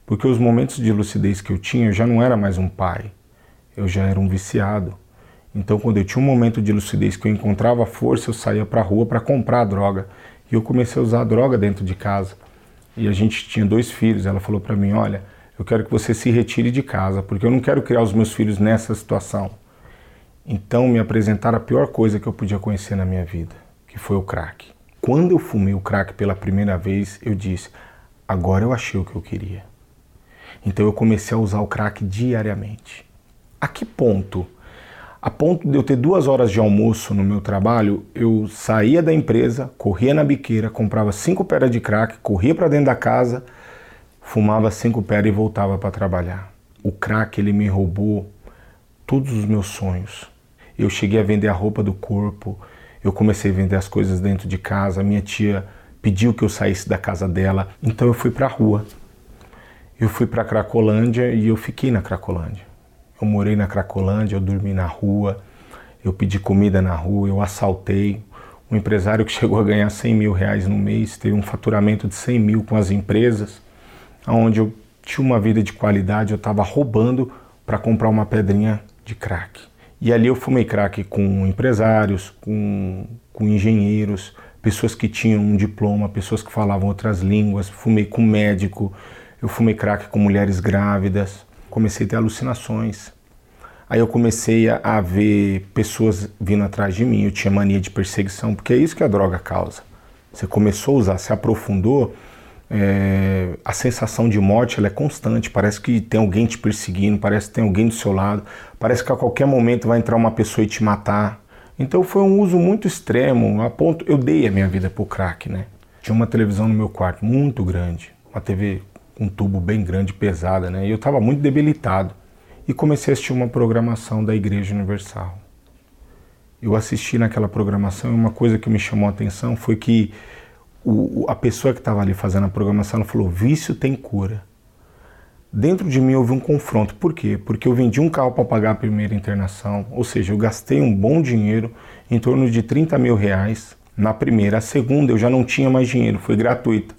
porque os momentos de lucidez que eu tinha, eu já não era mais um pai, eu já era um viciado. Então, quando eu tinha um momento de lucidez que eu encontrava força, eu saía para a rua para comprar droga. E eu comecei a usar droga dentro de casa e a gente tinha dois filhos. Ela falou para mim: Olha, eu quero que você se retire de casa, porque eu não quero criar os meus filhos nessa situação. Então me apresentaram a pior coisa que eu podia conhecer na minha vida, que foi o crack. Quando eu fumei o crack pela primeira vez, eu disse: agora eu achei o que eu queria. Então eu comecei a usar o crack diariamente. A que ponto a ponto de eu ter duas horas de almoço no meu trabalho, eu saía da empresa, corria na biqueira, comprava cinco pedras de crack, corria para dentro da casa, fumava cinco pedras e voltava para trabalhar. O crack ele me roubou todos os meus sonhos. Eu cheguei a vender a roupa do corpo, eu comecei a vender as coisas dentro de casa. Minha tia pediu que eu saísse da casa dela, então eu fui para a rua. Eu fui para Cracolândia e eu fiquei na Cracolândia. Eu morei na Cracolândia, eu dormi na rua, eu pedi comida na rua, eu assaltei. Um empresário que chegou a ganhar 100 mil reais no mês, teve um faturamento de 100 mil com as empresas, onde eu tinha uma vida de qualidade, eu estava roubando para comprar uma pedrinha de crack. E ali eu fumei crack com empresários, com, com engenheiros, pessoas que tinham um diploma, pessoas que falavam outras línguas, fumei com médico, eu fumei crack com mulheres grávidas, comecei a ter alucinações. Aí eu comecei a, ver pessoas vindo atrás de mim, eu tinha mania de perseguição, porque é isso que a droga causa. Você começou a usar, se aprofundou, é, a sensação de morte ela é constante, parece que tem alguém te perseguindo, parece que tem alguém do seu lado, parece que a qualquer momento vai entrar uma pessoa e te matar. Então foi um uso muito extremo, a ponto eu dei a minha vida pro crack, né? Tinha uma televisão no meu quarto muito grande, uma TV um tubo bem grande, pesada, né? E eu estava muito debilitado. E comecei a assistir uma programação da Igreja Universal. Eu assisti naquela programação e uma coisa que me chamou a atenção foi que o, a pessoa que estava ali fazendo a programação falou: vício tem cura. Dentro de mim houve um confronto. Por quê? Porque eu vendi um carro para pagar a primeira internação, ou seja, eu gastei um bom dinheiro, em torno de 30 mil reais na primeira. A segunda eu já não tinha mais dinheiro, foi gratuita.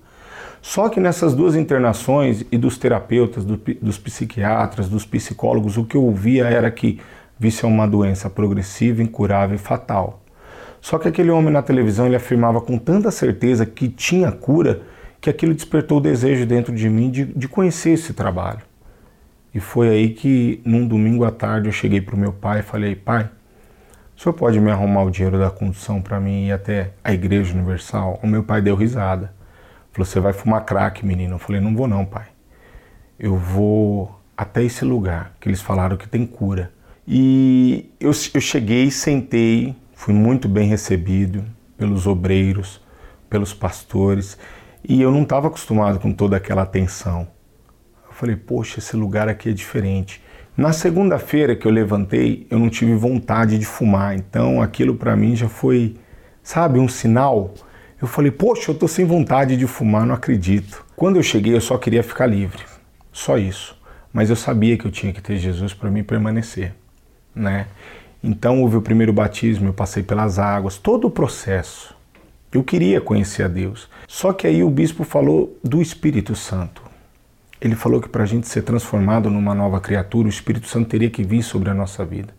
Só que nessas duas internações e dos terapeutas, do, dos psiquiatras, dos psicólogos, o que eu ouvia era que vício é uma doença progressiva, incurável e fatal. Só que aquele homem na televisão ele afirmava com tanta certeza que tinha cura que aquilo despertou o desejo dentro de mim de, de conhecer esse trabalho. E foi aí que, num domingo à tarde, eu cheguei para o meu pai e falei: Pai, o senhor pode me arrumar o dinheiro da condução para mim ir até a Igreja Universal? O meu pai deu risada. Falou, você vai fumar crack, menino. Eu falei, não vou não, pai. Eu vou até esse lugar que eles falaram que tem cura. E eu, eu cheguei, sentei, fui muito bem recebido pelos obreiros, pelos pastores, e eu não estava acostumado com toda aquela atenção. Eu falei, poxa, esse lugar aqui é diferente. Na segunda-feira que eu levantei, eu não tive vontade de fumar, então aquilo para mim já foi, sabe, um sinal eu falei, poxa, eu tô sem vontade de fumar, não acredito. Quando eu cheguei, eu só queria ficar livre, só isso. Mas eu sabia que eu tinha que ter Jesus para me permanecer, né? Então houve o primeiro batismo, eu passei pelas águas, todo o processo. Eu queria conhecer a Deus. Só que aí o bispo falou do Espírito Santo. Ele falou que para a gente ser transformado numa nova criatura, o Espírito Santo teria que vir sobre a nossa vida.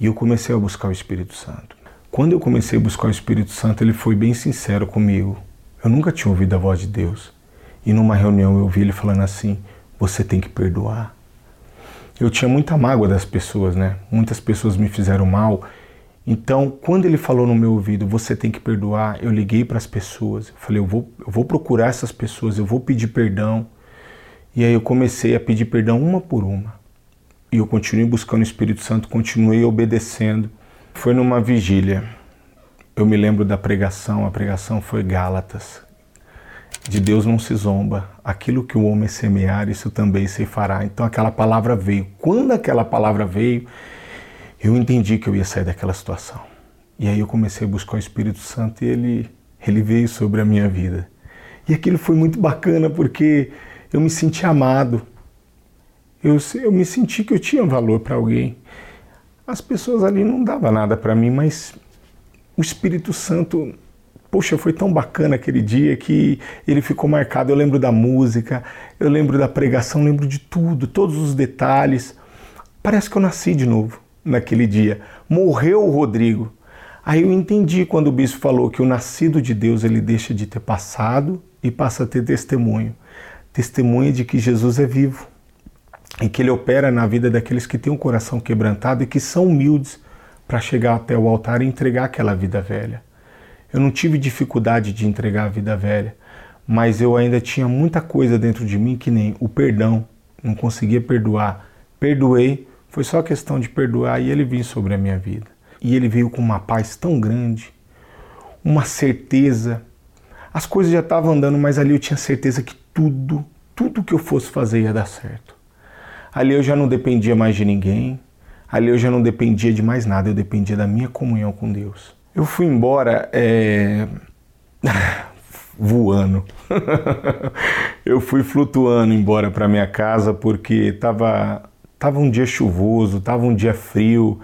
E eu comecei a buscar o Espírito Santo. Quando eu comecei a buscar o Espírito Santo, ele foi bem sincero comigo. Eu nunca tinha ouvido a voz de Deus. E numa reunião eu ouvi ele falando assim: você tem que perdoar. Eu tinha muita mágoa das pessoas, né? Muitas pessoas me fizeram mal. Então, quando ele falou no meu ouvido, você tem que perdoar, eu liguei para as pessoas. Eu falei, eu vou, eu vou procurar essas pessoas, eu vou pedir perdão. E aí eu comecei a pedir perdão uma por uma. E eu continuei buscando o Espírito Santo, continuei obedecendo. Foi numa vigília. Eu me lembro da pregação, a pregação foi Gálatas. De Deus não se zomba. Aquilo que o homem semear, isso também se fará. Então aquela palavra veio. Quando aquela palavra veio, eu entendi que eu ia sair daquela situação. E aí eu comecei a buscar o Espírito Santo e ele, ele veio sobre a minha vida. E aquilo foi muito bacana porque eu me senti amado. Eu, eu me senti que eu tinha valor para alguém. As pessoas ali não davam nada para mim, mas o Espírito Santo, poxa, foi tão bacana aquele dia que ele ficou marcado. Eu lembro da música, eu lembro da pregação, lembro de tudo, todos os detalhes. Parece que eu nasci de novo naquele dia. Morreu o Rodrigo. Aí eu entendi quando o bispo falou que o nascido de Deus ele deixa de ter passado e passa a ter testemunho testemunha de que Jesus é vivo e que ele opera na vida daqueles que têm um coração quebrantado e que são humildes para chegar até o altar e entregar aquela vida velha. Eu não tive dificuldade de entregar a vida velha, mas eu ainda tinha muita coisa dentro de mim que nem o perdão, não conseguia perdoar. Perdoei, foi só questão de perdoar e ele veio sobre a minha vida. E ele veio com uma paz tão grande, uma certeza. As coisas já estavam andando, mas ali eu tinha certeza que tudo, tudo que eu fosse fazer ia dar certo. Ali eu já não dependia mais de ninguém, ali eu já não dependia de mais nada, eu dependia da minha comunhão com Deus. Eu fui embora é... voando. eu fui flutuando embora para minha casa porque estava tava um dia chuvoso, estava um dia frio,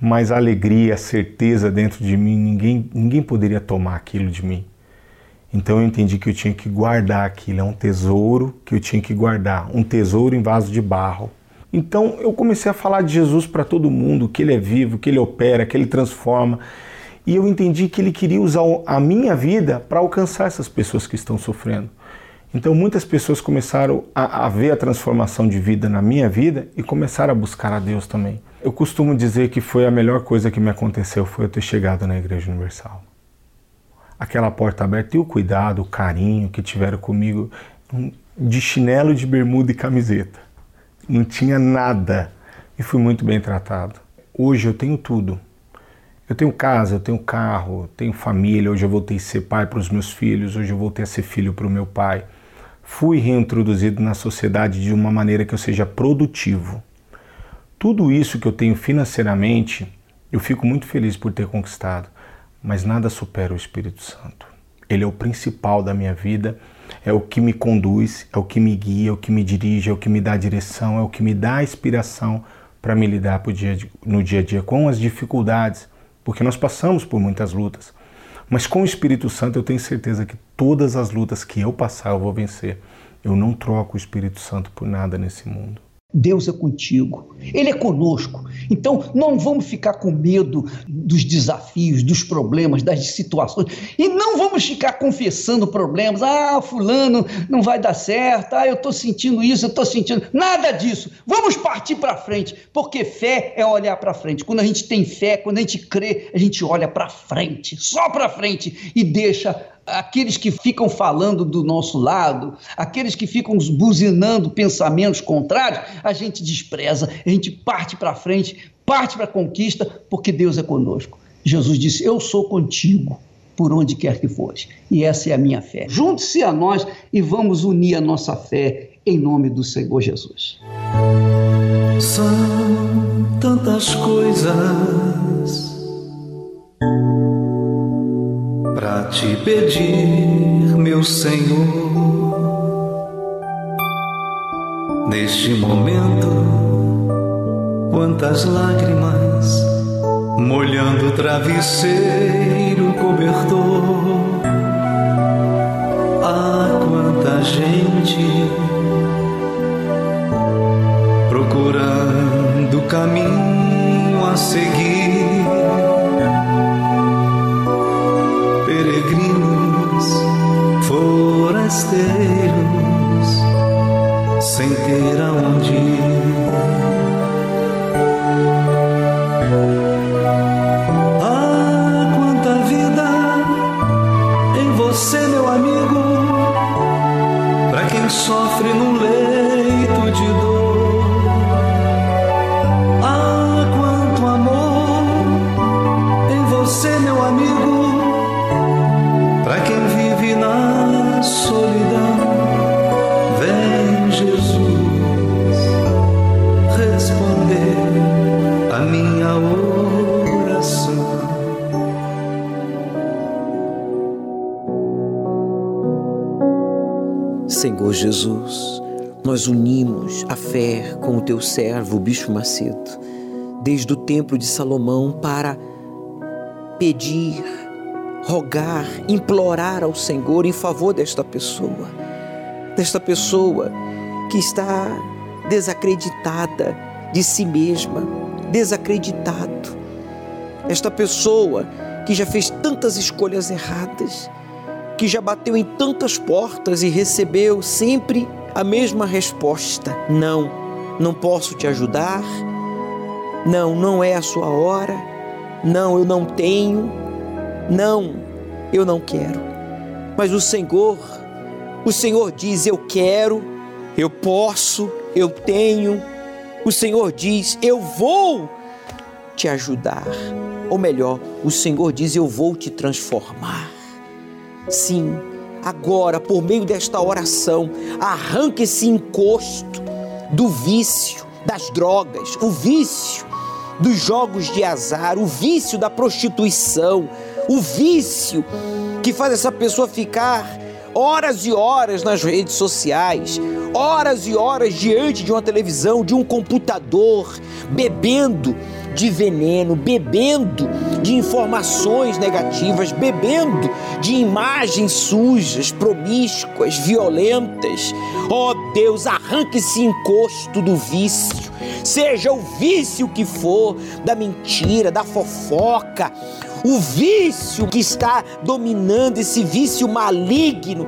mas a alegria, a certeza dentro de mim, ninguém, ninguém poderia tomar aquilo de mim. Então eu entendi que eu tinha que guardar aquilo, é um tesouro que eu tinha que guardar, um tesouro em vaso de barro. Então eu comecei a falar de Jesus para todo mundo, que ele é vivo, que ele opera, que ele transforma. E eu entendi que ele queria usar a minha vida para alcançar essas pessoas que estão sofrendo. Então muitas pessoas começaram a, a, ver a transformação de vida na minha vida e começaram a buscar a Deus também. Eu costumo dizer que foi a melhor coisa que me aconteceu foi eu ter chegado na Igreja Universal aquela porta aberta e o cuidado, o carinho que tiveram comigo de chinelo, de bermuda e camiseta. Não tinha nada e fui muito bem tratado. Hoje eu tenho tudo. Eu tenho casa, eu tenho carro, tenho família. Hoje eu voltei a ser pai para os meus filhos, hoje eu voltei a ser filho para o meu pai. Fui reintroduzido na sociedade de uma maneira que eu seja produtivo. Tudo isso que eu tenho financeiramente, eu fico muito feliz por ter conquistado mas nada supera o Espírito Santo. Ele é o principal da minha vida, é o que me conduz, é o que me guia, é o que me dirige, é o que me dá direção, é o que me dá inspiração para me lidar no dia a dia com as dificuldades, porque nós passamos por muitas lutas. Mas com o Espírito Santo eu tenho certeza que todas as lutas que eu passar eu vou vencer. Eu não troco o Espírito Santo por nada nesse mundo. Deus é contigo, Ele é conosco. Então não vamos ficar com medo dos desafios, dos problemas, das situações, e não vamos ficar confessando problemas. Ah, Fulano não vai dar certo, ah, eu estou sentindo isso, eu estou sentindo. Nada disso. Vamos partir para frente, porque fé é olhar para frente. Quando a gente tem fé, quando a gente crê, a gente olha para frente, só para frente, e deixa aqueles que ficam falando do nosso lado, aqueles que ficam buzinando pensamentos contrários, a gente despreza, a gente parte para frente, parte para a conquista, porque Deus é conosco. Jesus disse: Eu sou contigo por onde quer que fores. E essa é a minha fé. Junte-se a nós e vamos unir a nossa fé em nome do Senhor Jesus. São tantas coisas te pedir, meu Senhor. Neste momento, quantas lágrimas molhando o travesseiro cobertor. Ah, quanta gente procurando caminho a seguir Senhor Jesus, nós unimos a fé com o teu servo, o Bispo Macedo, desde o templo de Salomão para pedir, rogar, implorar ao Senhor em favor desta pessoa, desta pessoa que está desacreditada de si mesma, desacreditado. Esta pessoa que já fez tantas escolhas erradas, que já bateu em tantas portas e recebeu sempre a mesma resposta: não, não posso te ajudar, não, não é a sua hora, não, eu não tenho, não, eu não quero. Mas o Senhor, o Senhor diz: eu quero, eu posso, eu tenho. O Senhor diz: eu vou te ajudar. Ou melhor, o Senhor diz: eu vou te transformar. Sim, agora, por meio desta oração, arranque esse encosto do vício, das drogas, o vício dos jogos de azar, o vício da prostituição, o vício que faz essa pessoa ficar horas e horas nas redes sociais, horas e horas diante de uma televisão, de um computador, bebendo de veneno, bebendo de informações negativas, bebendo de imagens sujas, promíscuas, violentas. Oh Deus, arranque esse encosto do vício, seja o vício que for, da mentira, da fofoca, o vício que está dominando, esse vício maligno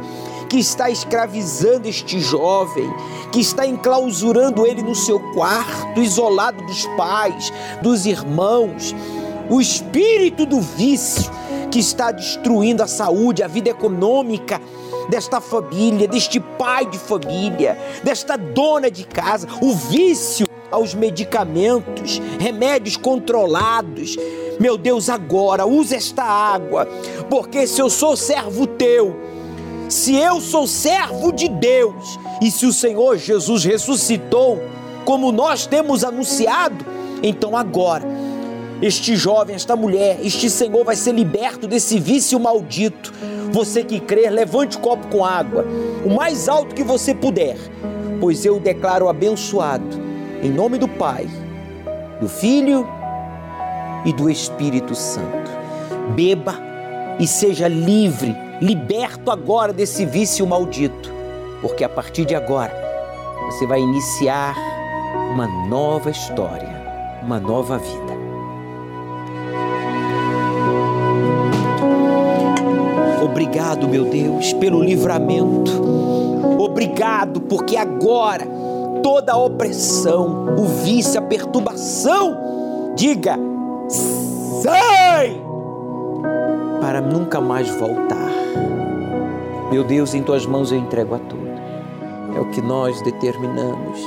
que está escravizando este jovem, que está enclausurando ele no seu quarto, isolado dos pais, dos irmãos. O espírito do vício que está destruindo a saúde, a vida econômica desta família, deste pai de família, desta dona de casa, o vício aos medicamentos, remédios controlados. Meu Deus, agora usa esta água, porque se eu sou servo teu, se eu sou servo de Deus e se o Senhor Jesus ressuscitou, como nós temos anunciado, então agora este jovem, esta mulher, este Senhor vai ser liberto desse vício maldito. Você que crer, levante o copo com água, o mais alto que você puder, pois eu o declaro abençoado, em nome do Pai, do Filho e do Espírito Santo. Beba e seja livre liberto agora desse vício maldito, porque a partir de agora você vai iniciar uma nova história, uma nova vida. Obrigado, meu Deus, pelo livramento. Obrigado, porque agora toda a opressão, o vício, a perturbação, diga: sai! Para nunca mais voltar. Meu Deus, em tuas mãos eu entrego a tudo. É o que nós determinamos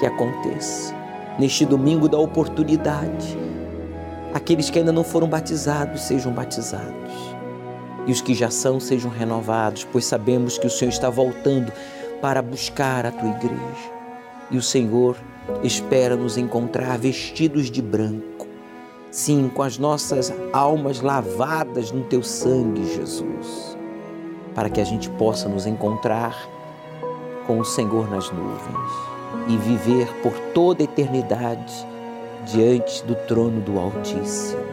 que aconteça. Neste domingo da oportunidade, aqueles que ainda não foram batizados sejam batizados. E os que já são sejam renovados, pois sabemos que o Senhor está voltando para buscar a tua igreja. E o Senhor espera nos encontrar vestidos de branco. Sim, com as nossas almas lavadas no teu sangue, Jesus para que a gente possa nos encontrar com o Senhor nas nuvens e viver por toda a eternidade diante do trono do Altíssimo.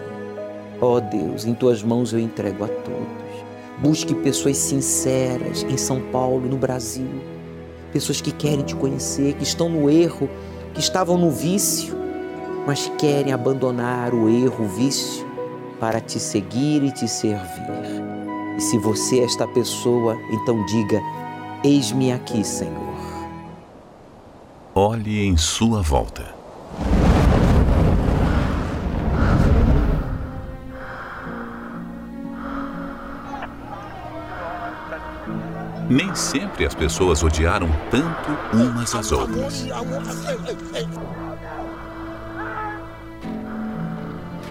Ó oh Deus, em tuas mãos eu entrego a todos. Busque pessoas sinceras em São Paulo, no Brasil, pessoas que querem te conhecer, que estão no erro, que estavam no vício, mas querem abandonar o erro, o vício, para te seguir e te servir. E se você é esta pessoa, então diga: Eis-me aqui, Senhor. Olhe em sua volta. Nem sempre as pessoas odiaram tanto umas às outras.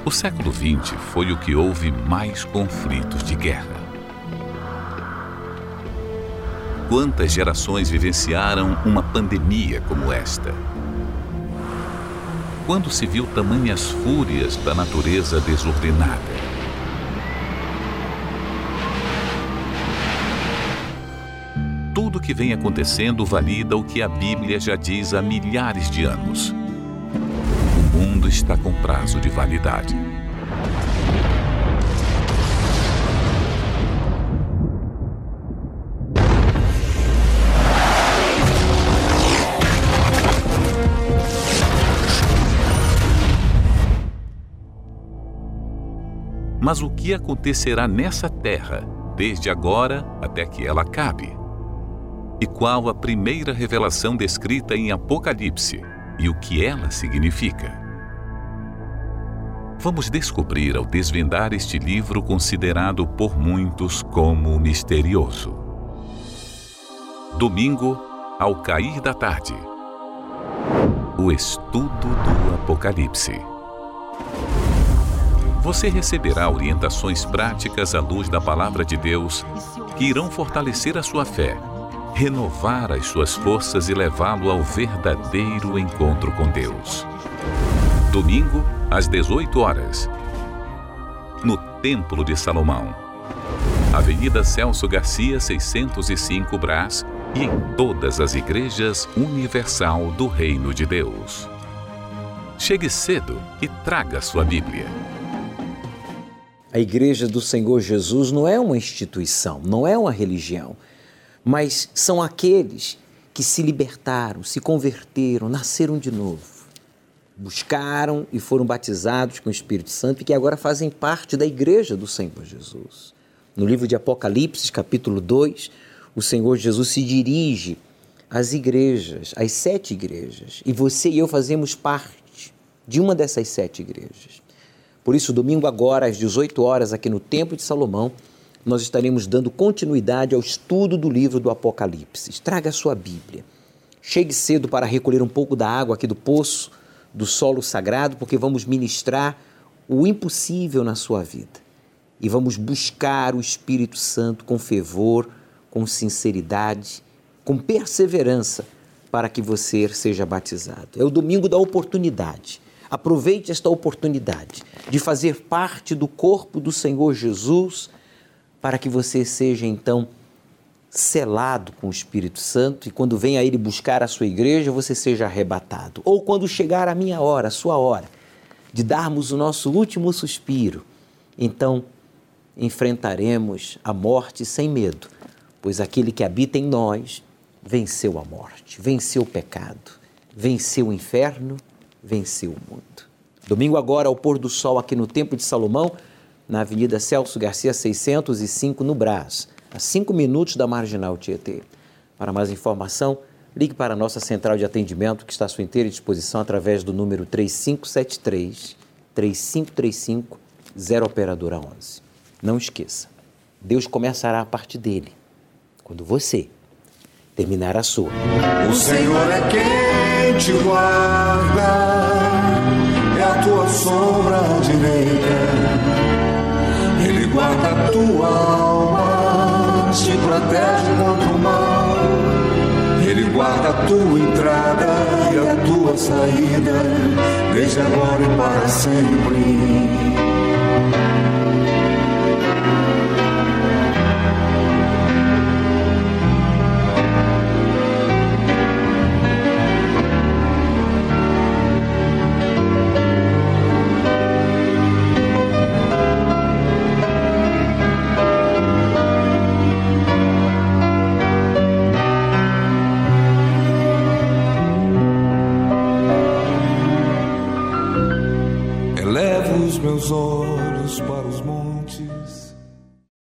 O século XX foi o que houve mais conflitos de guerra. Quantas gerações vivenciaram uma pandemia como esta? Quando se viu tamanhas fúrias da natureza desordenada? Tudo que vem acontecendo valida o que a Bíblia já diz há milhares de anos. O mundo está com prazo de validade. Mas o que acontecerá nessa terra, desde agora até que ela acabe? E qual a primeira revelação descrita em Apocalipse e o que ela significa? Vamos descobrir ao desvendar este livro considerado por muitos como misterioso. Domingo, ao cair da tarde. O estudo do Apocalipse você receberá orientações práticas à luz da Palavra de Deus que irão fortalecer a sua fé, renovar as suas forças e levá-lo ao verdadeiro encontro com Deus. Domingo, às 18 horas, no Templo de Salomão, Avenida Celso Garcia, 605 Brás e em todas as igrejas universal do Reino de Deus. Chegue cedo e traga sua Bíblia. A Igreja do Senhor Jesus não é uma instituição, não é uma religião, mas são aqueles que se libertaram, se converteram, nasceram de novo, buscaram e foram batizados com o Espírito Santo e que agora fazem parte da Igreja do Senhor Jesus. No livro de Apocalipse, capítulo 2, o Senhor Jesus se dirige às igrejas, às sete igrejas, e você e eu fazemos parte de uma dessas sete igrejas. Por isso, domingo agora, às 18 horas, aqui no Templo de Salomão, nós estaremos dando continuidade ao estudo do livro do Apocalipse. Traga a sua Bíblia. Chegue cedo para recolher um pouco da água aqui do poço, do solo sagrado, porque vamos ministrar o impossível na sua vida. E vamos buscar o Espírito Santo com fervor, com sinceridade, com perseverança, para que você seja batizado. É o domingo da oportunidade. Aproveite esta oportunidade de fazer parte do corpo do Senhor Jesus, para que você seja então selado com o Espírito Santo e quando venha ele buscar a sua igreja, você seja arrebatado. Ou quando chegar a minha hora, a sua hora, de darmos o nosso último suspiro, então enfrentaremos a morte sem medo, pois aquele que habita em nós venceu a morte, venceu o pecado, venceu o inferno venceu o mundo. Domingo agora, ao pôr do sol aqui no Templo de Salomão, na Avenida Celso Garcia 605, no Brás, a cinco minutos da Marginal Tietê. Para mais informação, ligue para a nossa central de atendimento que está à sua inteira disposição através do número 3573 3535 0 operadora 11. Não esqueça, Deus começará a parte dele, quando você terminar a sua. O Senhor é te guarda, é a tua sombra direita. Ele guarda a tua alma, te protege contra o mal. Ele guarda a tua entrada e a tua saída, desde agora e para sempre. goes.